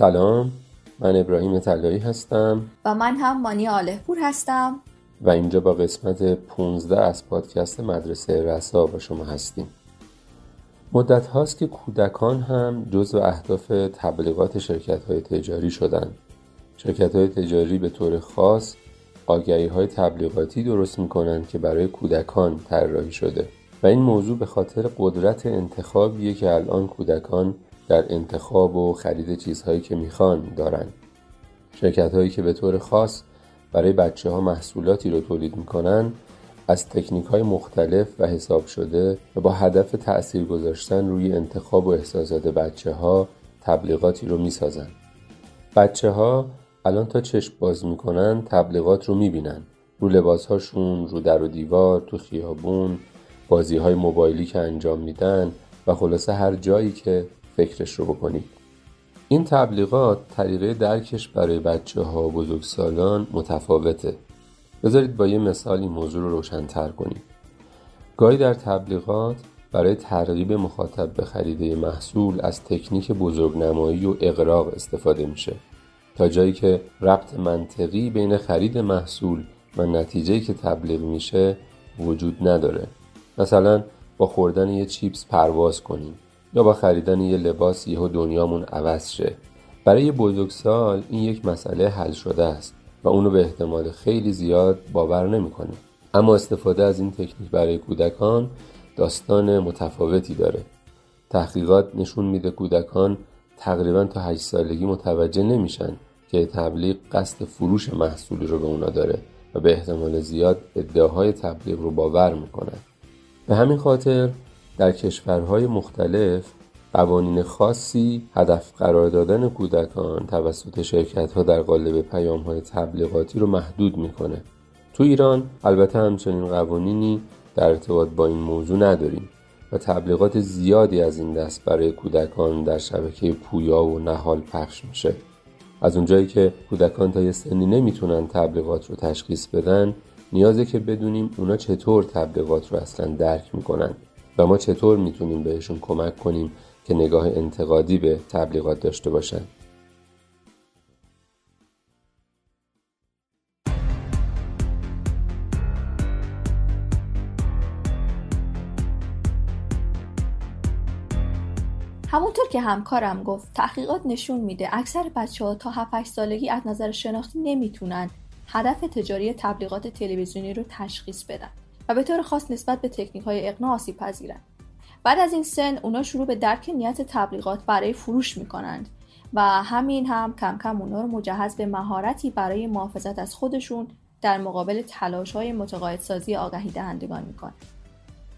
سلام من ابراهیم طلایی هستم. و من هم مانی آلهپور هستم. و اینجا با قسمت 15 از پادکست مدرسه رسا با شما هستیم. مدت هاست که کودکان هم جزو اهداف تبلیغات شرکت های تجاری شدند شرکت های تجاری به طور خاص آگهی های تبلیغاتی درست می کنند که برای کودکان طراحی شده. و این موضوع به خاطر قدرت انتخابیه که الان کودکان در انتخاب و خرید چیزهایی که می‌خوان دارن. شرکت هایی که به طور خاص برای بچه ها محصولاتی رو تولید می‌کنن از تکنیک های مختلف و حساب شده و با هدف تأثیر گذاشتن روی انتخاب و احساسات بچه ها تبلیغاتی رو می‌سازن. بچه ها الان تا چشم باز می‌کنن تبلیغات رو می‌بینن. رو لباس هاشون رو در و دیوار تو خیابون بازی های موبایلی که انجام میدن و خلاصه هر جایی که فکرش رو بکنید این تبلیغات طریقه درکش برای بچه ها و بزرگسالان متفاوته. بذارید با یه مثال این موضوع رو روشنتر کنیم. گاهی در تبلیغات برای ترغیب مخاطب به خریده محصول از تکنیک بزرگنمایی و اقراق استفاده میشه. تا جایی که ربط منطقی بین خرید محصول و نتیجه که تبلیغ میشه وجود نداره. مثلا با خوردن یه چیپس پرواز کنیم. یا با خریدن یه لباس یهو دنیامون عوض شه. برای بزرگسال این یک مسئله حل شده است و اونو به احتمال خیلی زیاد باور نمی‌کنه اما استفاده از این تکنیک برای کودکان داستان متفاوتی داره. تحقیقات نشون میده کودکان تقریبا تا 8 سالگی متوجه نمیشن که تبلیغ قصد فروش محصولی رو به اونا داره و به احتمال زیاد ادعاهای تبلیغ رو باور می‌کنن. به همین خاطر در کشورهای مختلف قوانین خاصی هدف قرار دادن کودکان توسط شرکت ها در قالب پیام های تبلیغاتی رو محدود می‌کنه. تو ایران البته همچنین قوانینی در ارتباط با این موضوع نداریم و تبلیغات زیادی از این دست برای کودکان در شبکه پویا و نهال پخش میشه. از اونجایی که کودکان تا یه سنی نمی‌تونن تبلیغات رو تشخیص بدن نیازه که بدونیم اونا چطور تبلیغات رو اصلا درک می‌کنن. و ما چطور می‌تونیم بهشون کمک کنیم که نگاه انتقادی به تبلیغات داشته باشن؟ همونطور که همکارم گفت تحقیقات نشون میده اکثر بچه ها تا 7 سالگی از نظر شناختی نمی‌تونن هدف تجاری تبلیغات تلویزیونی رو تشخیص بدن. به طور خاص نسبت به تکنیک های اقناع آسیب پذیرن بعد از این سن اونا شروع به درک نیت تبلیغات برای فروش می‌کنند و همین هم کم کم اونا رو مجهز به مهارتی برای محافظت از خودشون در مقابل تلاش های متقاعدسازی آگهی دهندگان می‌کنه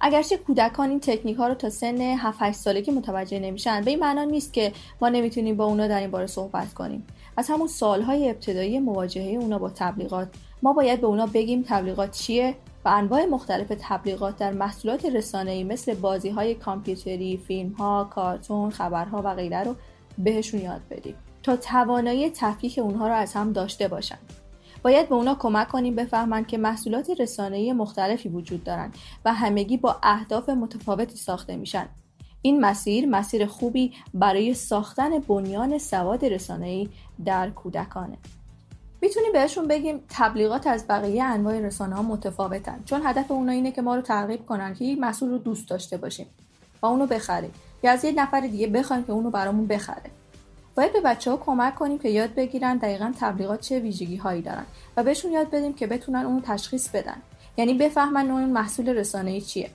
اگرچه کودکان این تکنیک ها رو تا سن 7 8 سالگی متوجه نمیشن به این معنا نیست که ما نمی‌تونیم با اونا در این باره صحبت کنیم. از همون سالهای ابتدایی مواجهه اونا با تبلیغات ما باید به اونا بگیم تبلیغات چیه و انواع مختلف تبلیغات در محصولات رسانه‌ای مثل بازی های کامپیوتری، فیلم ها، کارتون، خبرها و غیره رو بهشون یاد بدیم تا توانایی تفکیک اونها رو از هم داشته باشن. باید به اونا کمک کنیم بفهمن که محصولات رسانه‌ای مختلفی وجود دارن و همگی با اهداف متفاوتی ساخته میشن. این مسیر مسیر خوبی برای ساختن بنیان سواد رسانه‌ای در کودکانه. می‌تونیم بهشون بگیم تبلیغات از بقیه انواع رسانه ها متفاوتن. چون هدف اونا اینه که ما رو ترغیب کنن که یک محصول رو دوست داشته باشیم و اونو بخریم. یا از یه نفر دیگه بخوایم که اونو برامون بخره. باید به بچه ها کمک کنیم که یاد بگیرن دقیقا تبلیغات چه ویژگی هایی دارن و بهشون یاد بدیم که بتونن اونو تشخیص بدن. یعنی بفهمن اون محصول رسانه چیه.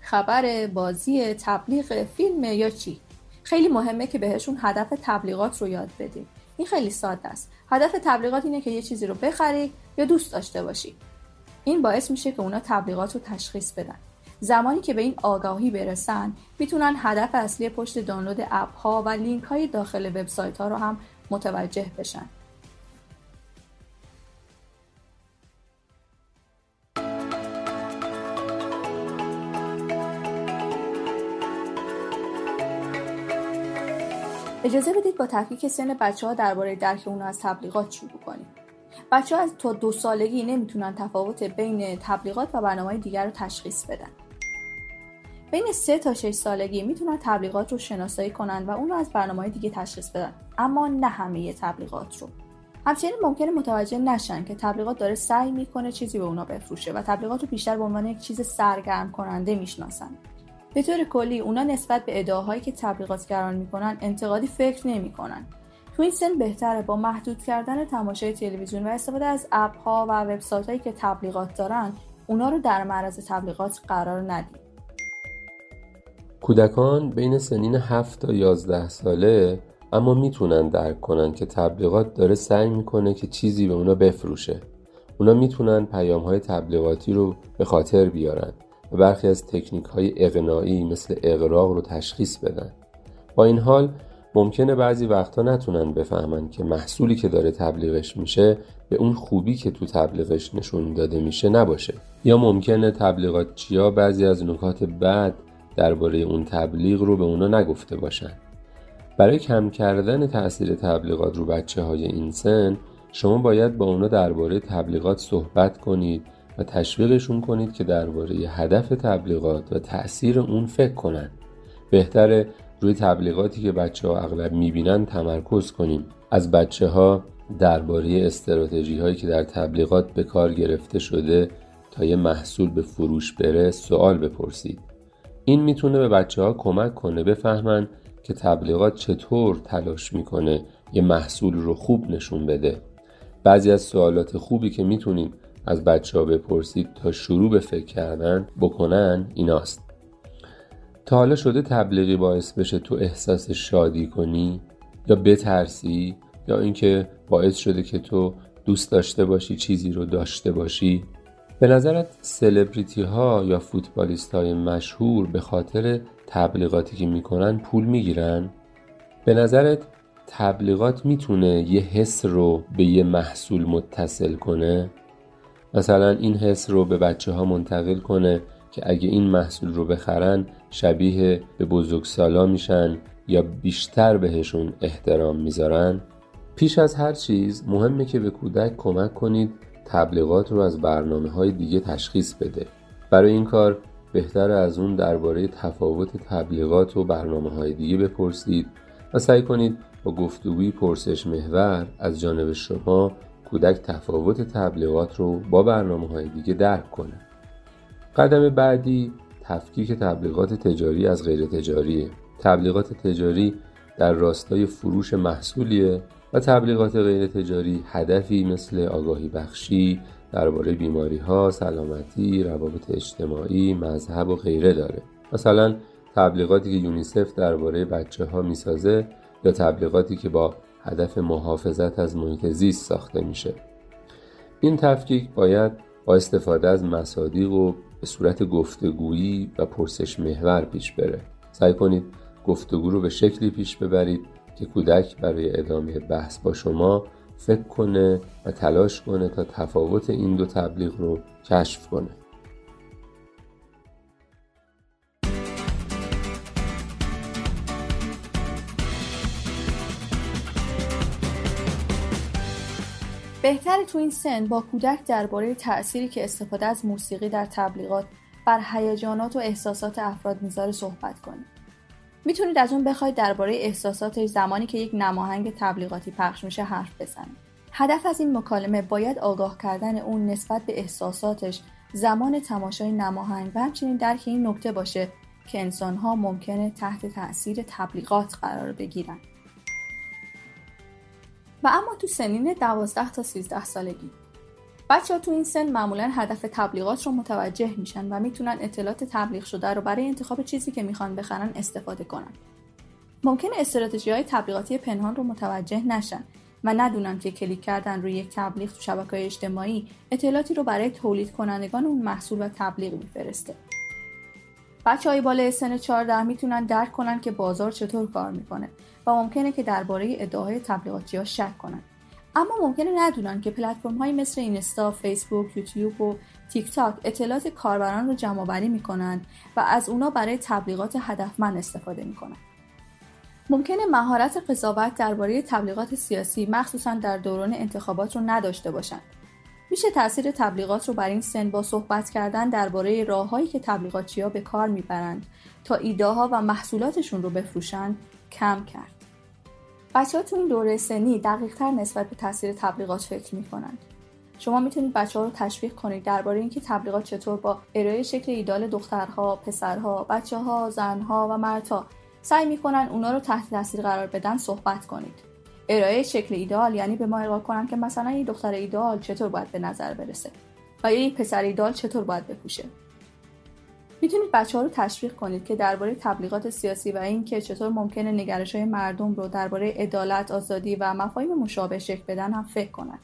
خبر بازی تبلیغ فیلم یا چی. خیلی مهمه که بهشون هدف تبلیغات رو یاد بدیم. این خیلی ساده است. هدف تبلیغات اینه که یه چیزی رو بخری یا دوست داشته باشی این باعث میشه که اونا تبلیغات رو تشخیص بدن. زمانی که به این آگاهی برسن می‌تونن هدف اصلی پشت دانلود اپ ها و لینک های داخل وبسایت ها رو هم متوجه بشن. اجازه بدید با تفکیک سن بچه ها درباره درک اون از تبلیغات شروع کنیم. بچه ها از تا دو سالگی نمی‌تونن تفاوت بین تبلیغات و برنامه دیگر رو تشخیص بدن. بین 3 تا 6 سالگی می‌تونن تبلیغات رو شناسایی کنن و اون رو از برنامه دیگه تشخیص بدن اما نه همه تبلیغات رو. همچنین ممکنه متوجه نشن که تبلیغات داره سعی می‌کنه چیزی به اونا بفروشه و تبلیغات رو بیشتر به عنوان یک چیز سرگرم کننده می‌شناسن. به طور کلی اونا نسبت به ادعاهایی که تبلیغاتگران می‌کنن انتقادی فکر نمی‌کنن. تو این سن بهتره با محدود کردن تماشای تلویزیون و استفاده از اپ ها و وبسایت هایی که تبلیغات دارن اونا رو در معرض تبلیغات قرار ندید کودکان بین سنین 7 تا 11 ساله اما می‌تونن درک کنن که تبلیغات داره سعی می‌کنه که چیزی به اونا بفروشه. اونا می‌تونن پیام های تبلیغاتی رو به خاطر بیارن. و برخی از تکنیک های اقناعی مثل اقراق رو تشخیص بدن. با این حال ممکنه بعضی وقتا نتونن بفهمن که محصولی که داره تبلیغش میشه به اون خوبی که تو تبلیغش نشون داده میشه نباشه. یا ممکنه تبلیغات چیا بعضی از نکات بد درباره اون تبلیغ رو به اونا نگفته باشن. برای کم کردن تاثیر تبلیغات رو بچه های این سن شما باید با اونا درباره تبلیغات صحبت کنید و تشویقشون کنید که درباره هدف تبلیغات و تاثیر اون فکر کنن. بهتره روی تبلیغاتی که بچه ها اغلب می‌بینن تمرکز کنیم. از بچه ها درباره استراتژی هایی که در تبلیغات به کار گرفته شده تا یه محصول به فروش بره سوال بپرسید. این می‌تونه به بچه ها کمک کنه بفهمن که تبلیغات چطور تلاش می‌کنه یه محصول رو خوب نشون بده. بعضی از سوالات خوبی که می‌تونیم از بچه ها بپرسید تا شروع به فکر کردن بکنن ایناست تا حالا شده تبلیغی باعث بشه تو احساس شادی کنی یا بترسی یا اینکه باعث شده که تو دوست داشته باشی چیزی رو داشته باشی به نظرت سلبریتی ها یا فوتبالیست های مشهور به خاطر تبلیغاتی که می‌کنن پول می‌گیرن؟ به نظرت تبلیغات می‌تونه یه حس رو به یه محصول متصل کنه؟ مثلا این حس رو به بچه ها منتقل کنه که اگه این محصول رو بخرن شبیه به بزرگسالا میشن یا بیشتر بهشون احترام می‌ذارن؟ پیش از هر چیز مهمه که به کودک کمک کنید تبلیغات رو از برنامه های دیگه تشخیص بده. برای این کار بهتر از اون درباره تفاوت تبلیغات و برنامه های دیگه بپرسید و سعی کنید با گفتگوی پرسش محور از جانب شما کودک تفاوت تبلیغات رو با برنامه های دیگه درک کنه قدم بعدی تفکیک تبلیغات تجاری از غیر تجاریه تبلیغات تجاری در راستای فروش محصولیه و تبلیغات غیر تجاری هدفی مثل آگاهی بخشی درباره بیماری ها، سلامتی، روابط اجتماعی، مذهب و غیره داره. مثلا تبلیغاتی که یونیسف درباره بچه ها می‌سازه یا تبلیغاتی که با هدف محافظت از محیط زیست ساخته میشه. این تفکیک باید با استفاده از مصادیق و به صورت گفتگویی و پرسش محور پیش بره. سعی کنید گفتگو رو به شکلی پیش ببرید که کودک برای ادامه بحث با شما فکر کنه و تلاش کنه تا تفاوت این دو تبلیغ رو کشف کنه بهتر تو این سن با کودک درباره تأثیری که استفاده از موسیقی در تبلیغات بر هیجانات و احساسات افراد می‌ذاره صحبت کنید. می‌تونید از اون بخواید درباره احساساتش زمانی که یک نماهنگ تبلیغاتی پخش میشه حرف بزنید هدف از این مکالمه باید آگاه کردن اون نسبت به احساساتش زمان تماشای نماهنگ و همچنین درک این نکته باشه که انسانها ممکنه تحت تاثیر تبلیغات قرار بگیرن و اما تو سنین 12 تا 13 سالگی بچه ها تو این سن معمولا هدف تبلیغات رو متوجه میشن و می‌تونن اطلاعات تبلیغ شده رو برای انتخاب چیزی که می‌خوان بخرن استفاده کنن. ممکنه استراتژی های تبلیغاتی پنهان رو متوجه نشن و ندونن که کلیک کردن روی یک تبلیغ تو شبکه اجتماعی اطلاعاتی رو برای تولید کنندگان اون محصول و تبلیغ میفرسته. بچه های بالای سن 14 می‌تونن درک کنن که بازار چطور کار می‌کنه و ممکنه که درباره ادعاهای تبلیغاتی ها شک کنن اما ممکنه ندونن که پلتفرم های مثل اینستا، فیسبوک، یوتیوب و تیک تاک اطلاعات کاربران رو جمع آوری می‌کنن و از اونا برای تبلیغات هدفمند استفاده می‌کنن. ممکنه مهارت قضاوت درباره تبلیغات سیاسی مخصوصا در دوران انتخابات رو نداشته باشند. میشه تاثیر تبلیغات رو بر این سن با صحبت کردن درباره راههایی که تبلیغاتچی‌ها به کار می‌برند تا ایده ها و محصولاتشون رو بفروشن کم کرد. بچه ها تو این دوره سنی دقیق تر نسبت به تاثیر تبلیغات فکر می‌کنند. شما می‌تونید بچه ها رو تشویق کنید درباره اینکه تبلیغات چطور با ارائه شکل ایدال دخترها، پسرها، بچه ها، زنها و مردها سعی می‌کنن اونا رو تحت تاثیر قرار بدن صحبت کنید. ارائه شکل ایدال یعنی به ما القا کنن که مثلا این دختر ایدال چطور باید به نظر برسه و این پسر ایدال چطور باید بپوشه. می‌تونید بچه ها رو تشویق کنید که درباره تبلیغات سیاسی و اینکه چطور ممکنه نگرش های مردم رو درباره عدالت، آزادی و مفاهیم مشابه شکل بدن هم فکر کنند.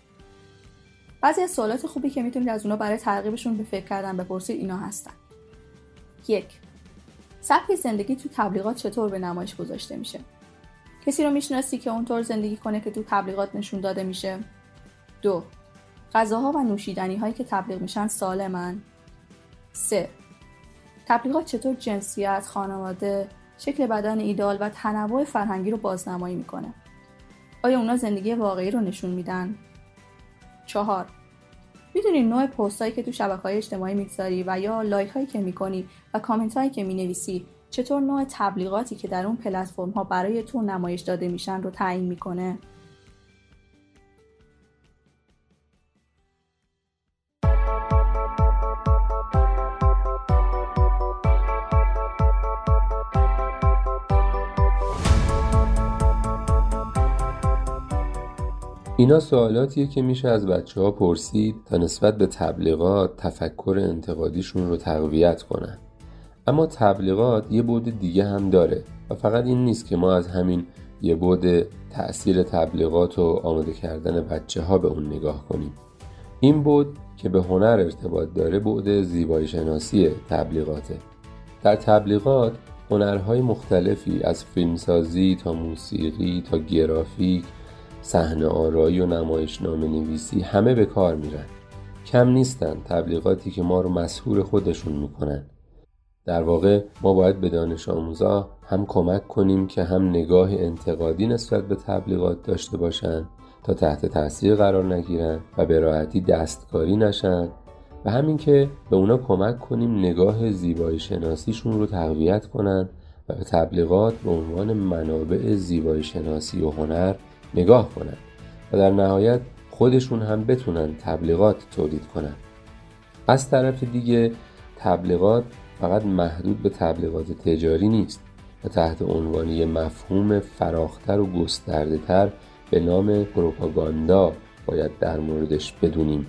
بعضی از سوالات خوبی که می‌تونید از اونا برای ترغیبشون به فکر کردن بپرسید اینا هستن. یک سبک زندگی تو تبلیغات چطور به نمایش گذاشته میشه؟ کسی رو می‌شناسی که اونطور زندگی کنه که تو تبلیغات نشون داده میشه؟ دو غذاها و نوشیدنی هایی که تبلیغ میشن سالمن؟ سه تبلیغات چطور جنسیت، خانواده، شکل بدن ایدال و تنوع فرهنگی رو بازنمایی می‌کنه؟ آیا اونا زندگی واقعی رو نشون میدن؟ چهار می‌دونی نوع پست هایی که تو شبکه های اجتماعی می‌گذاری و یا لایک هایی که می‌کنی و کامنت هایی که می‌نویسی چطور نوع تبلیغاتی که در اون پلتفرم ها برای تو نمایش داده میشن رو تعیین می‌کنه؟ اینا سوالاتیه که میشه از بچه ها پرسید تا نسبت به تبلیغات تفکر انتقادیشون رو تقویت کنن. اما تبلیغات یه بود دیگه هم داره و فقط این نیست که ما از همین یه بود تأثیر تبلیغات و آماده کردن بچه ها به اون نگاه کنیم. این بود که به هنر ارتباط داره بود زیبایی شناسی تبلیغاته. در تبلیغات هنرهای مختلفی از فیلمسازی تا موسیقی تا گرافیک صحنه آرایی و نمایشنامه نویسی همه به کار میرن. کم نیستن تبلیغاتی که ما رو مسهور خودشون می‌کنن. در واقع ما باید به دانش آموزا هم کمک کنیم که هم نگاه انتقادی نسبت به تبلیغات داشته باشن تا تحت تاثیر قرار نگیرن و به راحتی دستکاری نشن و همین که به اونا کمک کنیم نگاه زیبایی شناسیشون رو تقویت کنن و به تبلیغات به عنوان منابع زیبایی شناسی و هنر نگاه کنن و در نهایت خودشون هم بتونن تبلیغات تولید کنن. از طرف دیگه تبلیغات فقط محدود به تبلیغات تجاری نیست و تحت عنوان مفهوم فراختر و گسترده تر به نام پروپاگاندا باید در موردش بدونیم.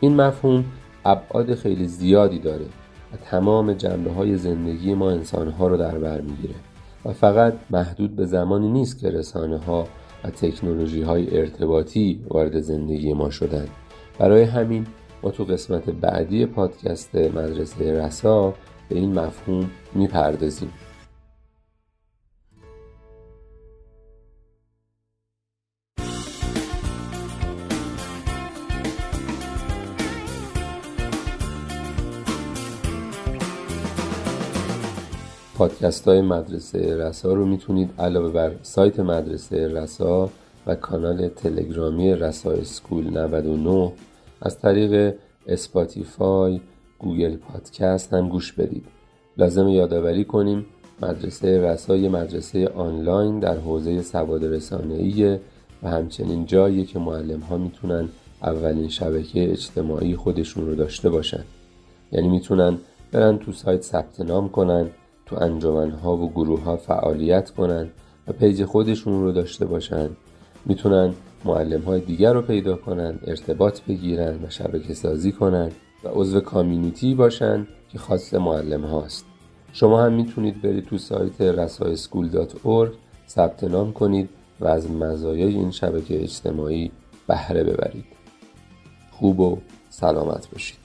این مفهوم ابعاد خیلی زیادی داره و تمام جنبه های زندگی ما انسان ها رو در بر می‌گیره و فقط محدود به زمانی نیست که رسانه ها و تکنولوژی های ارتباطی وارد زندگی ما شدن. برای همین ما تو قسمت بعدی پادکست مدرسه رسا به این مفهوم می‌پردازیم. پادکست های مدرسه رسا رو می‌تونید علاوه بر سایت مدرسه رسا و کانال تلگرامی رسا School 99 از طریق Spotify Google Podcast هم گوش بدید. لازم یادآوری کنیم مدرسه رسا یه مدرسه آنلاین در حوزه سواد رسانه‌ای و همچنین جایی که معلم ها می‌تونن اولین شبکه اجتماعی خودشون رو داشته باشن. یعنی می‌تونن برن تو سایت ثبت نام کنن تو انجمنها و گروه ها فعالیت کنن و page خودشون رو داشته باشن. می‌تونن معلم های دیگر رو پیدا کنن ارتباط بگیرن و شبکه سازی کنن. و عضو community باشن که خاص معلم هاست. شما هم می‌تونید برید تو سایت rasaschool.org ثبت نام کنید و از مزایای این شبکه اجتماعی بهره ببرید. خوب و سلامت باشید.